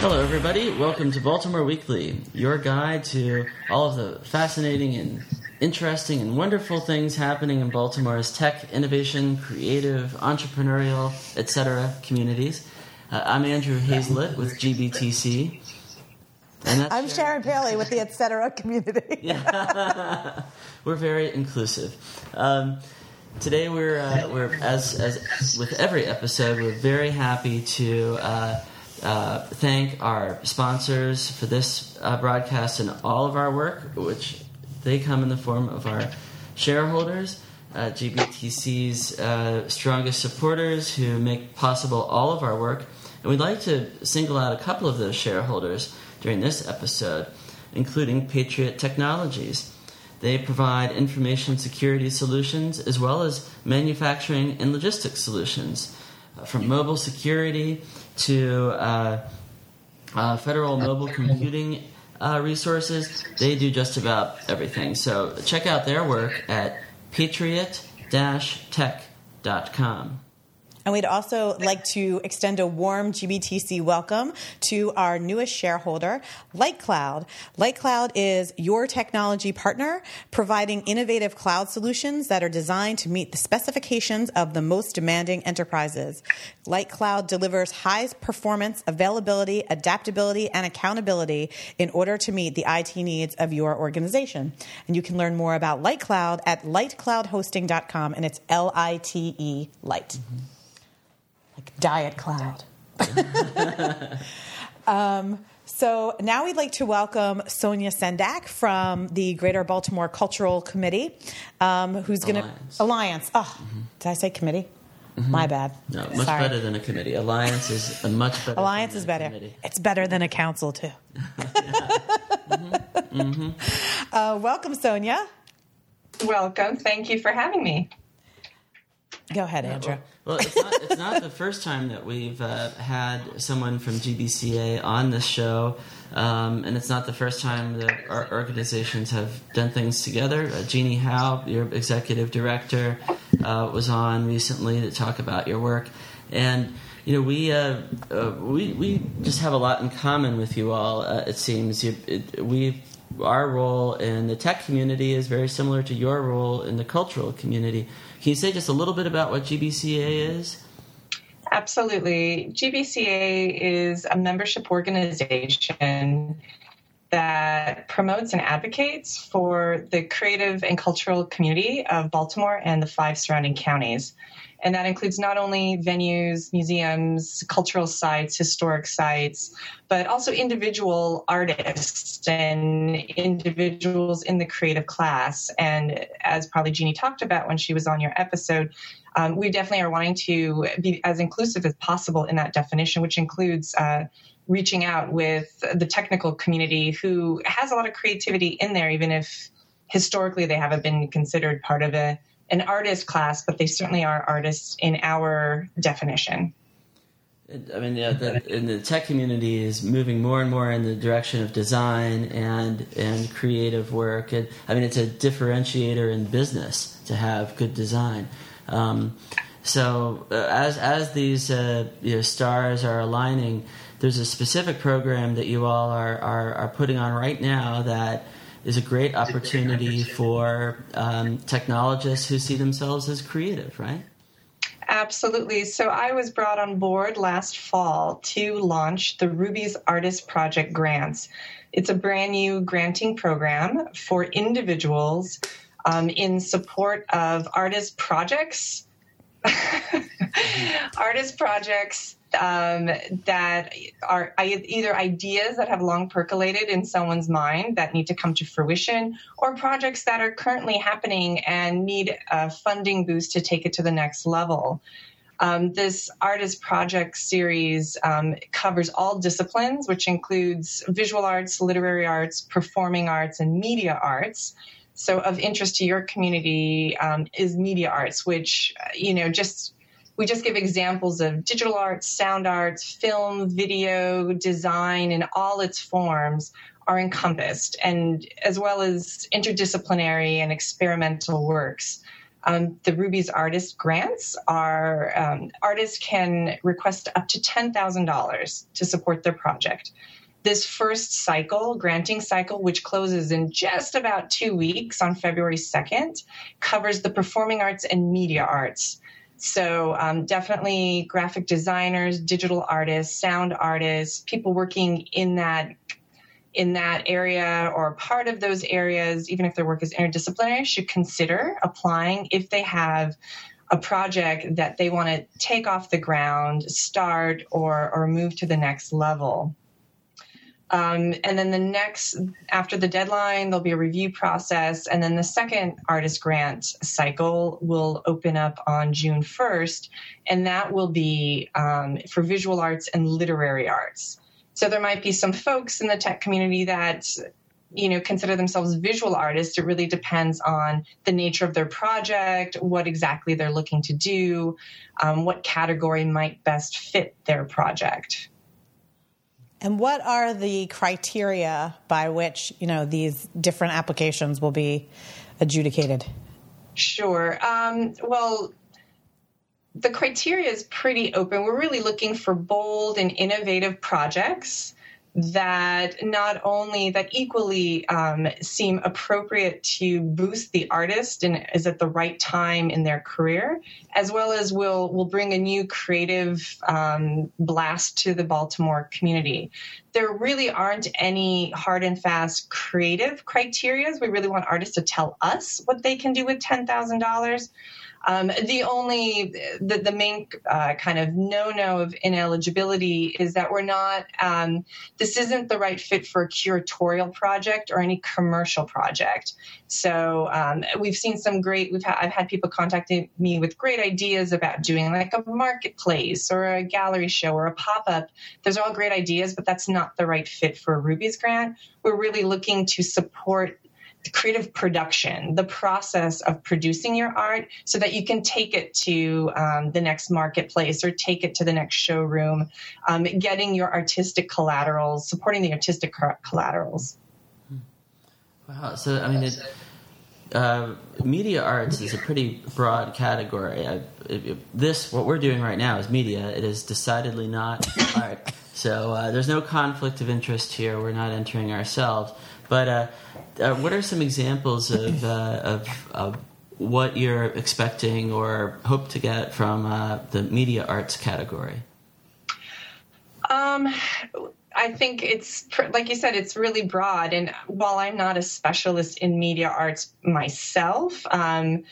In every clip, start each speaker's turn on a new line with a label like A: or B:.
A: Hello, everybody. Welcome to Baltimore Weekly, your guide to all of the fascinating and interesting and wonderful things happening in Baltimore's tech, innovation, creative, entrepreneurial, etc. communities. Uh, I'm Andrew Hazlett with GBTC.
B: And I'm Sharon Paley with the etc. community.
A: yeah. we're very inclusive. Um, today we're uh, we're as as with every episode, we're very happy to. Uh, uh, thank our sponsors for this uh, broadcast and all of our work, which they come in the form of our shareholders, uh, GBTC's uh, strongest supporters who make possible all of our work. And we'd like to single out a couple of those shareholders during this episode, including Patriot Technologies. They provide information security solutions as well as manufacturing and logistics solutions, uh, from mobile security to uh, uh, federal mobile computing uh, resources. They do just about everything. So check out their work at patriot-tech.com.
B: And we'd also like to extend a warm GBTC welcome to our newest shareholder, LightCloud. LightCloud is your technology partner, providing innovative cloud solutions that are designed to meet the specifications of the most demanding enterprises. LightCloud delivers high performance, availability, adaptability, and accountability in order to meet the IT needs of your organization. And you can learn more about LightCloud at lightcloudhosting.com, and it's L I T E Light. Mm-hmm like diet cloud. um, so now we'd like to welcome Sonia Sendak from the Greater Baltimore Cultural Committee, um, who's going to Alliance. Oh, mm-hmm. did I say committee? Mm-hmm. My bad.
A: No, much Sorry. better than a committee. Alliance is a much better.
B: Alliance is better. Committee. It's better than a council too. mm-hmm. Mm-hmm. Uh, welcome, Sonia.
C: Welcome. Thank you for having me.
B: Go ahead, Andrew.
A: Well, well, it's, not, it's not the first time that we've uh, had someone from GBCA on this show, um, and it's not the first time that our organizations have done things together. Uh, Jeannie Howe, your executive director, uh, was on recently to talk about your work, and you know we uh, uh, we we just have a lot in common with you all. Uh, it seems you, it, we our role in the tech community is very similar to your role in the cultural community. Can you say just a little bit about what GBCA is?
C: Absolutely. GBCA is a membership organization that promotes and advocates for the creative and cultural community of Baltimore and the five surrounding counties. And that includes not only venues, museums, cultural sites, historic sites, but also individual artists and individuals in the creative class. And as probably Jeannie talked about when she was on your episode, um, we definitely are wanting to be as inclusive as possible in that definition, which includes uh, reaching out with the technical community who has a lot of creativity in there, even if historically they haven't been considered part of a an artist class, but they certainly are artists in our definition.
A: I mean, yeah, the, the tech community is moving more and more in the direction of design and and creative work. And I mean, it's a differentiator in business to have good design. Um, so uh, as as these uh, you know, stars are aligning, there's a specific program that you all are, are, are putting on right now that is a great opportunity for um, technologists who see themselves as creative, right?
C: Absolutely. So I was brought on board last fall to launch the Ruby's Artist Project grants. It's a brand new granting program for individuals um, in support of artist projects. artist projects um, that are either ideas that have long percolated in someone's mind that need to come to fruition, or projects that are currently happening and need a funding boost to take it to the next level. Um, this artist project series um, covers all disciplines, which includes visual arts, literary arts, performing arts, and media arts. So, of interest to your community um, is media arts, which you know just we just give examples of digital arts, sound arts, film, video, design in all its forms are encompassed, and as well as interdisciplinary and experimental works. Um, the Ruby's Artist Grants are um, artists can request up to $10,000 to support their project. This first cycle, granting cycle, which closes in just about two weeks on February 2nd, covers the performing arts and media arts. So, um, definitely graphic designers, digital artists, sound artists, people working in that in that area or part of those areas, even if their work is interdisciplinary, should consider applying if they have a project that they want to take off the ground, start, or, or move to the next level. Um, and then the next, after the deadline, there'll be a review process. And then the second artist grant cycle will open up on June 1st. And that will be um, for visual arts and literary arts. So there might be some folks in the tech community that you know consider themselves visual artists it really depends on the nature of their project what exactly they're looking to do um, what category might best fit their project
B: and what are the criteria by which you know these different applications will be adjudicated?
C: Sure. Um, well the criteria is pretty open. We're really looking for bold and innovative projects that not only that equally um, seem appropriate to boost the artist and is at the right time in their career, as well as will will bring a new creative um, blast to the Baltimore community. There really aren't any hard and fast creative criterias. We really want artists to tell us what they can do with ten thousand dollars. Um, the only, the, the main uh, kind of no no of ineligibility is that we're not, um, this isn't the right fit for a curatorial project or any commercial project. So um, we've seen some great, we've had, I've had people contacting me with great ideas about doing like a marketplace or a gallery show or a pop up. Those are all great ideas, but that's not the right fit for Ruby's grant. We're really looking to support creative production, the process of producing your art so that you can take it to um, the next marketplace or take it to the next showroom, um, getting your artistic collaterals, supporting the artistic collaterals.
A: Wow. So, I mean, it, uh, media arts is a pretty broad category. I, it, it, this, what we're doing right now, is media. It is decidedly not art. So, uh, there's no conflict of interest here. We're not entering ourselves. But uh, uh, what are some examples of, uh, of, of, what you're expecting or hope to get from uh, the media arts category?
C: Um, I think it's like you said, it's really broad. And while I'm not a specialist in media arts myself, um,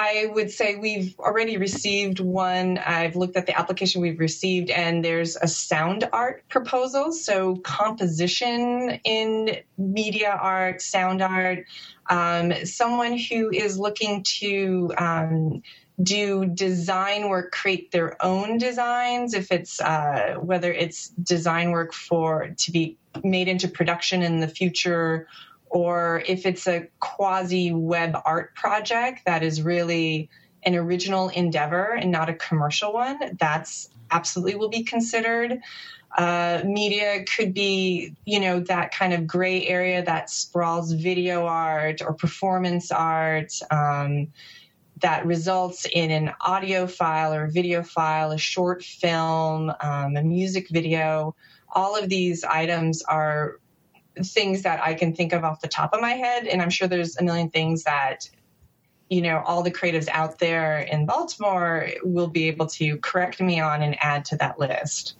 C: I would say we've already received one. I've looked at the application we've received, and there's a sound art proposal. So, composition in media art, sound art, um, someone who is looking to um, do design work, create their own designs, if it's uh, whether it's design work for to be made into production in the future or if it's a quasi web art project that is really an original endeavor and not a commercial one, that's absolutely will be considered. Uh, media could be, you know, that kind of gray area that sprawls video art or performance art um, that results in an audio file or video file, a short film, um, a music video. All of these items are things that I can think of off the top of my head. And I'm sure there's a million things that, you know, all the creatives out there in Baltimore will be able to correct me on and add to that list.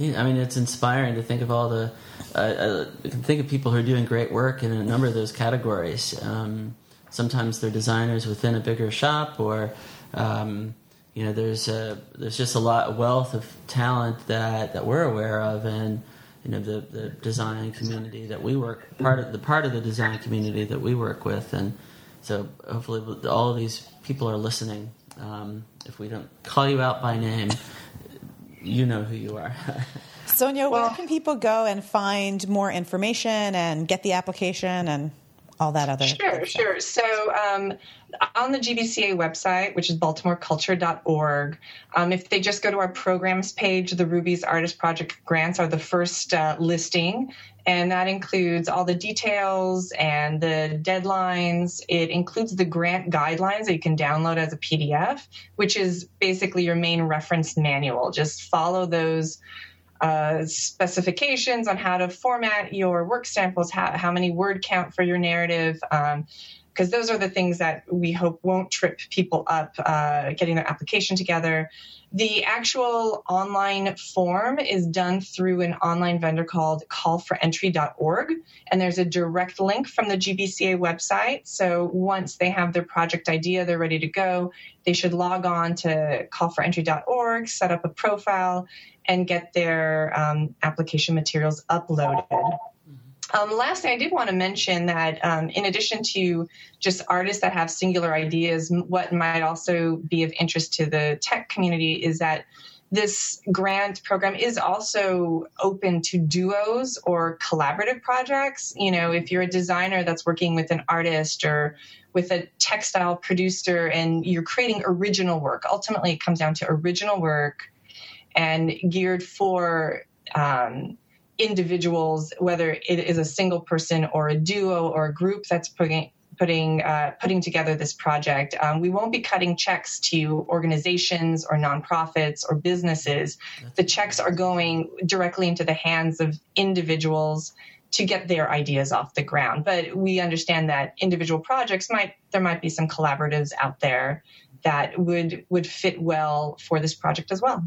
A: Yeah, I mean, it's inspiring to think of all the. Uh, uh, think of people who are doing great work in a number of those categories. Um, sometimes they're designers within a bigger shop, or um, you know, there's a, there's just a lot wealth of talent that that we're aware of, and you know the, the design community that we work part of the part of the design community that we work with. And so hopefully all of these people are listening. Um, if we don't call you out by name you know who you are.
B: Sonia where can people go and find more information and get the application and all that other
C: sure sure so um, on the gbca website which is baltimoreculture.org um, if they just go to our programs page the ruby's artist project grants are the first uh, listing and that includes all the details and the deadlines. It includes the grant guidelines that you can download as a PDF, which is basically your main reference manual. Just follow those uh, specifications on how to format your work samples, how, how many word count for your narrative. Um, because those are the things that we hope won't trip people up uh, getting their application together. The actual online form is done through an online vendor called callforentry.org, and there's a direct link from the GBCA website. So once they have their project idea, they're ready to go, they should log on to callforentry.org, set up a profile, and get their um, application materials uploaded. Um, lastly, I did want to mention that um, in addition to just artists that have singular ideas, what might also be of interest to the tech community is that this grant program is also open to duos or collaborative projects. You know, if you're a designer that's working with an artist or with a textile producer and you're creating original work, ultimately it comes down to original work and geared for um, individuals, whether it is a single person or a duo or a group that's putting putting uh, putting together this project. Um, we won't be cutting checks to organizations or nonprofits or businesses. The checks are going directly into the hands of individuals to get their ideas off the ground. But we understand that individual projects might there might be some collaboratives out there that would would fit well for this project as well.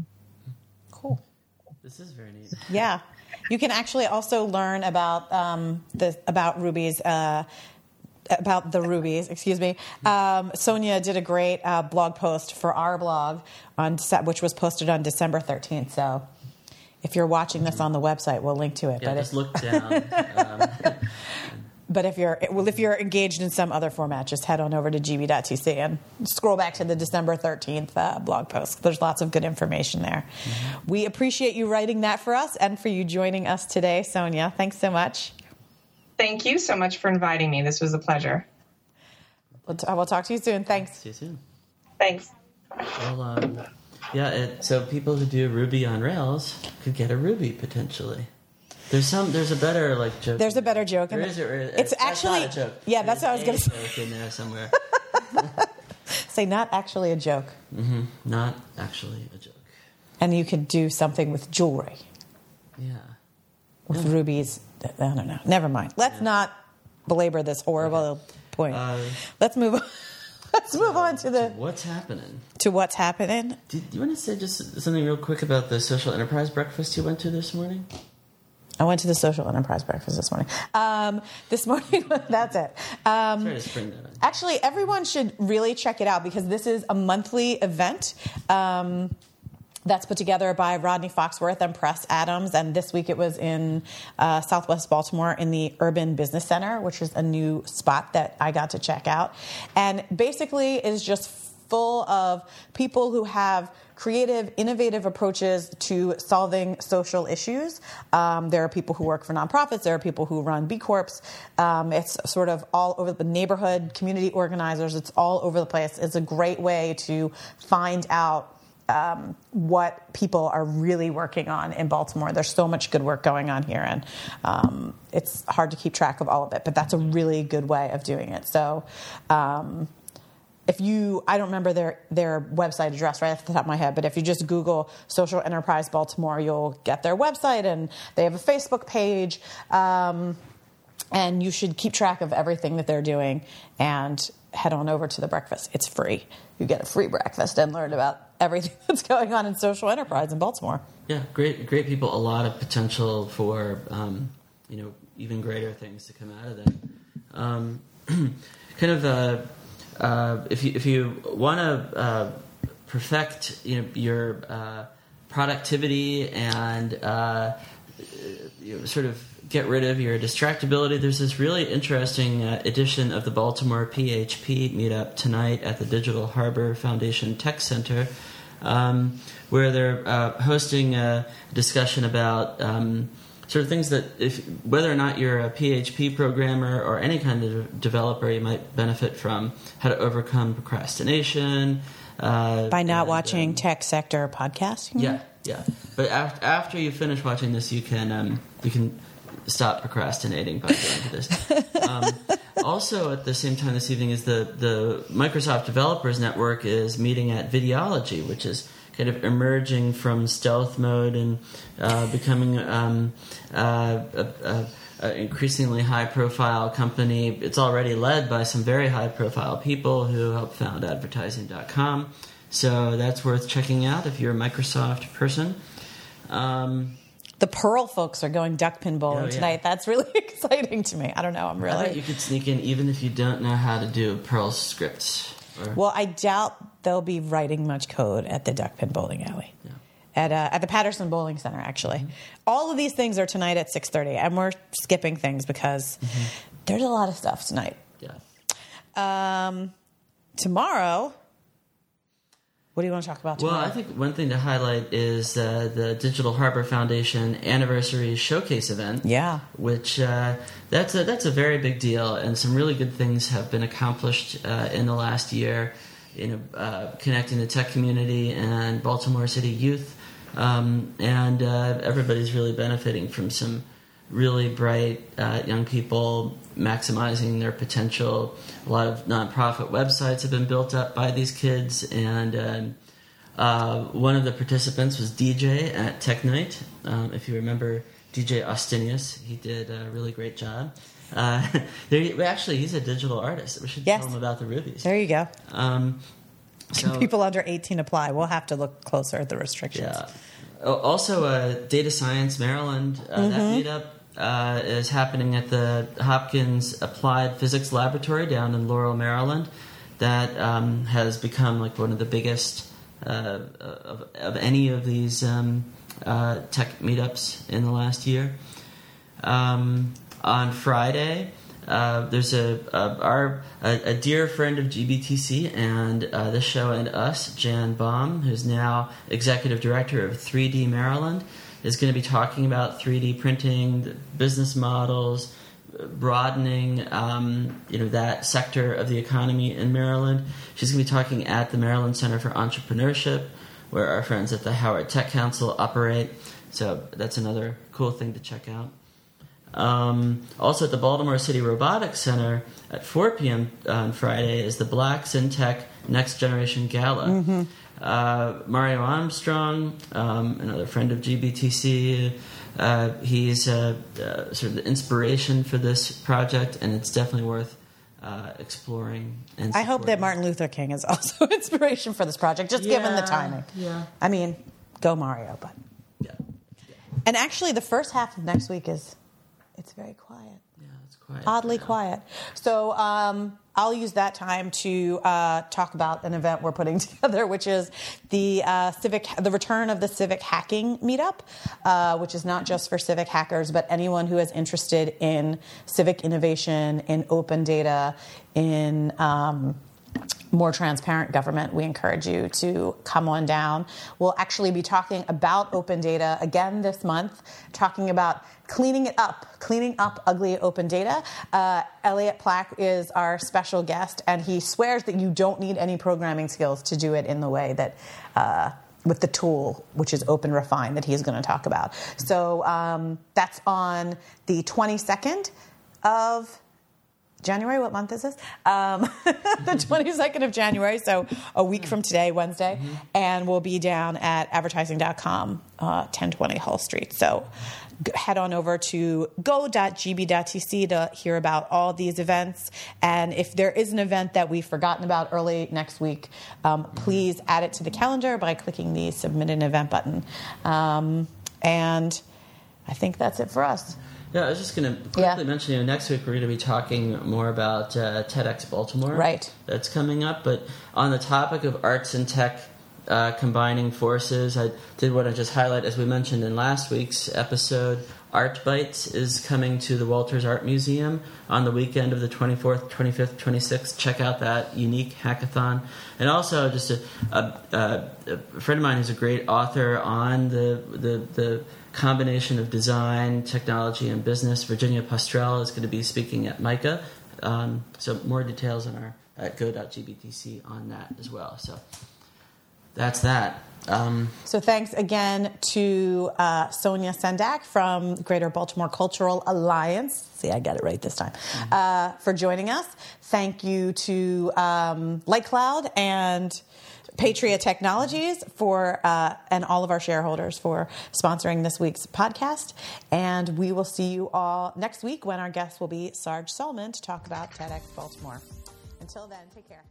A: This is very neat.
B: Yeah. You can actually also learn about um, the about rubies. Uh, about the rubies, excuse me. Um, Sonia did a great uh, blog post for our blog on which was posted on December thirteenth. So, if you're watching this on the website, we'll link to it.
A: Yeah,
B: but
A: just look down. Um,
B: but if you're well, if you're engaged in some other format, just head on over to gb.tc and scroll back to the December thirteenth uh, blog post. There's lots of good information there.
A: Mm-hmm.
B: We appreciate you writing that for us and for you joining us today, Sonia. Thanks so much.
C: Thank you so much for inviting me. This was a pleasure.
B: We'll, t- we'll talk to you soon. Thanks.
A: see you soon.
C: Thanks.
A: Well, um, yeah. It, so people who do Ruby on Rails could get a Ruby potentially. There's some. There's a better like joke.
B: There's a better joke. in
A: There
B: the-
A: is. Or,
B: It's actually-
A: not a joke.
B: yeah, that's
A: There's
B: what I was gonna
A: joke in there somewhere.
B: Say not actually a joke, Mm-hmm.
A: not actually a joke.
B: and you could do something with jewelry
A: Yeah.
B: with rubies. I don't know. Never mind. Let's not belabor this horrible point.
A: Uh,
B: Let's move on. Let's move on to the
A: What's happening?
B: to what's happening.
A: Do you want to say just something real quick about the social enterprise breakfast you went to this morning?
B: I went to the social enterprise breakfast this morning. Um, this morning, that's it. Um,
A: Try to spring that.
B: Actually, everyone should really check it out because this is a monthly event. Um, that's put together by Rodney Foxworth and Press Adams, and this week it was in uh, Southwest Baltimore in the Urban Business Center, which is a new spot that I got to check out. And basically, is just full of people who have creative, innovative approaches to solving social issues. Um, there are people who work for nonprofits. There are people who run B Corps. Um, it's sort of all over the neighborhood, community organizers. It's all over the place. It's a great way to find out um, what people are really working on in Baltimore. There's so much good work going on here, and um, it's hard to keep track of all of it, but that's a really good way of doing it. So, um, if you, I don't remember their, their website address right off the top of my head, but if you just Google Social Enterprise Baltimore, you'll get their website, and they have a Facebook page. Um, and you should keep track of everything that they're doing and head on over to the breakfast. It's free. You get a free breakfast and learn about everything that's going on in social enterprise in Baltimore.
A: Yeah, great, great people. A lot of potential for um, you know even greater things to come out of that. Um, kind of uh, uh, if you if you want to uh, perfect you know your uh, productivity and uh, you know, sort of get rid of your distractibility. There's this really interesting uh, edition of the Baltimore PHP meetup tonight at the Digital Harbor Foundation Tech Center, um, where they're hosting a discussion about um, sort of things that, if whether or not you're a PHP programmer or any kind of developer, you might benefit from how to overcome procrastination. Uh,
B: By not
A: and,
B: watching
A: um,
B: Tech Sector podcasts? you mean?
A: yeah, yeah. But after, after you finish watching this, you can um, you can stop procrastinating by going to this. Um, also, at the same time this evening, is the the Microsoft Developers Network is meeting at Videology, which is kind of emerging from stealth mode and uh, becoming um, uh, a, a, a increasingly high profile company. It's already led by some very high profile people who helped found advertising.com. So that's worth checking out if you're a Microsoft person. Um,
B: The Perl folks are going duckpin bowling
A: Oh, yeah.
B: tonight. That's really exciting to me. I don't know. I'm really
A: you could sneak in even if you don't know how to do Perl scripts. Or,
B: well. I doubt they'll be writing much code at the duckpin bowling alley.
A: Yeah.
B: At, uh, at the Patterson Bowling Center, actually.
A: Mm-hmm.
B: All of these things are tonight at 6.30, and we're skipping things because
A: Mm-hmm.
B: there's a lot of stuff tonight.
A: yeah.
B: Um, tomorrow, what do you want to talk about
A: Well. I think one thing to highlight is uh, the Digital Harbor Foundation anniversary showcase event.
B: Yeah.
A: which uh, that's a that's a very big deal, and some really good things have been accomplished uh, in the last year. You know, uh, connecting the tech community and Baltimore City youth, um, and uh, everybody's really benefiting from some really bright uh, young people maximizing their potential. A lot of nonprofit websites have been built up by these kids, and um, uh, one of the participants was DJ at Tech Night. Um, if you remember DJ Austinius, he did a really great job. Uh, actually, he's a digital artist. We should
B: Yes.
A: tell him about the rubies.
B: there you go.
A: Um, so,
B: People under 18 apply. We'll have to look closer at the restrictions.
A: yeah. Oh, Also, uh, Data Science Maryland, uh, that meetup uh, is happening at the Hopkins Applied Physics Laboratory down in Laurel, Maryland. That um, has become like one of the biggest uh, of, of any of these um, uh, tech meetups in the last year. Um, on Friday, uh, there's a, a our a, a dear friend of GBTC and uh, this show and us, Jan Baum, who's now executive director of 3D Maryland, is going to be talking about 3D printing, the business models, broadening um, you know that sector of the economy in Maryland. She's going to be talking at the Maryland Center for Entrepreneurship, where our friends at the Howard Tech Council operate. So that's another cool thing to check out. Um, also at the Baltimore City Robotics Center at 4 p.m. on Friday is the Black SynTech Next Generation Gala. Uh, Mario Armstrong, um, another friend of GBTC, uh, he's uh, uh, sort of the inspiration for this project, and it's definitely worth uh, exploring. And
B: I hope that. Martin Luther King is also inspiration for this project, just given the timing.
A: yeah.
B: I mean, go Mario, but.
A: Yeah,
B: And actually, the first half of next week is, it's very quiet.
A: yeah, it's quiet.
B: oddly
A: now.
B: quiet. So um, I'll use that time to uh, talk about an event we're putting together, which is the uh, civic, the return of the civic hacking meetup, uh, which is not just for civic hackers, but anyone who is interested in civic innovation, in open data, in um, more transparent government, we encourage you to come on down. We'll actually be talking about open data again this month, talking about cleaning it up, cleaning up ugly open data. Uh, Elliot Plack is our special guest, and he swears that you don't need any programming skills to do it in the way that. Uh, with the tool, which is Open Refine, that he's going to talk about. So um, that's on the 22nd of January. What month is this? Um, the 22nd of January, so a week from today, Wednesday. And we'll be down at advertising.com, uh, 1020 Hull Street. So g- head on over to go.gb.tc to hear about all these events. And if there is an event that we've forgotten about early next week, um, please add it to the calendar by clicking the submit an event button. Um, and I think that's it for us.
A: Yeah, I was just going to quickly
B: Yeah.
A: mention, you know, next week we're going to be talking more about uh, TEDx Baltimore.
B: Right.
A: That's coming up. But on the topic of arts and tech uh, combining forces, I did want to just highlight, as we mentioned in last week's episode, Art Bites is coming to the Walters Art Museum on the weekend of the 24th, 25th, 26th. Check out that unique hackathon. And also, just a, a, a, friend of mine who's a great author on the, the, the combination of design, technology, and business. Virginia Postrel is going to be speaking at MICA. Um, so more details on our at go.gbtc on that as well. So that's that. Um,
B: So thanks again to uh, Sonia Sendak from Greater Baltimore Cultural Alliance. See, I got it right this time. Uh, for joining us. Thank you to um, Light Cloud and Patriot Technologies for uh, and all of our shareholders for sponsoring this week's podcast. And we will see you all next week when our guest will be Sarge Salman to talk about TEDx Baltimore. Until then, take care.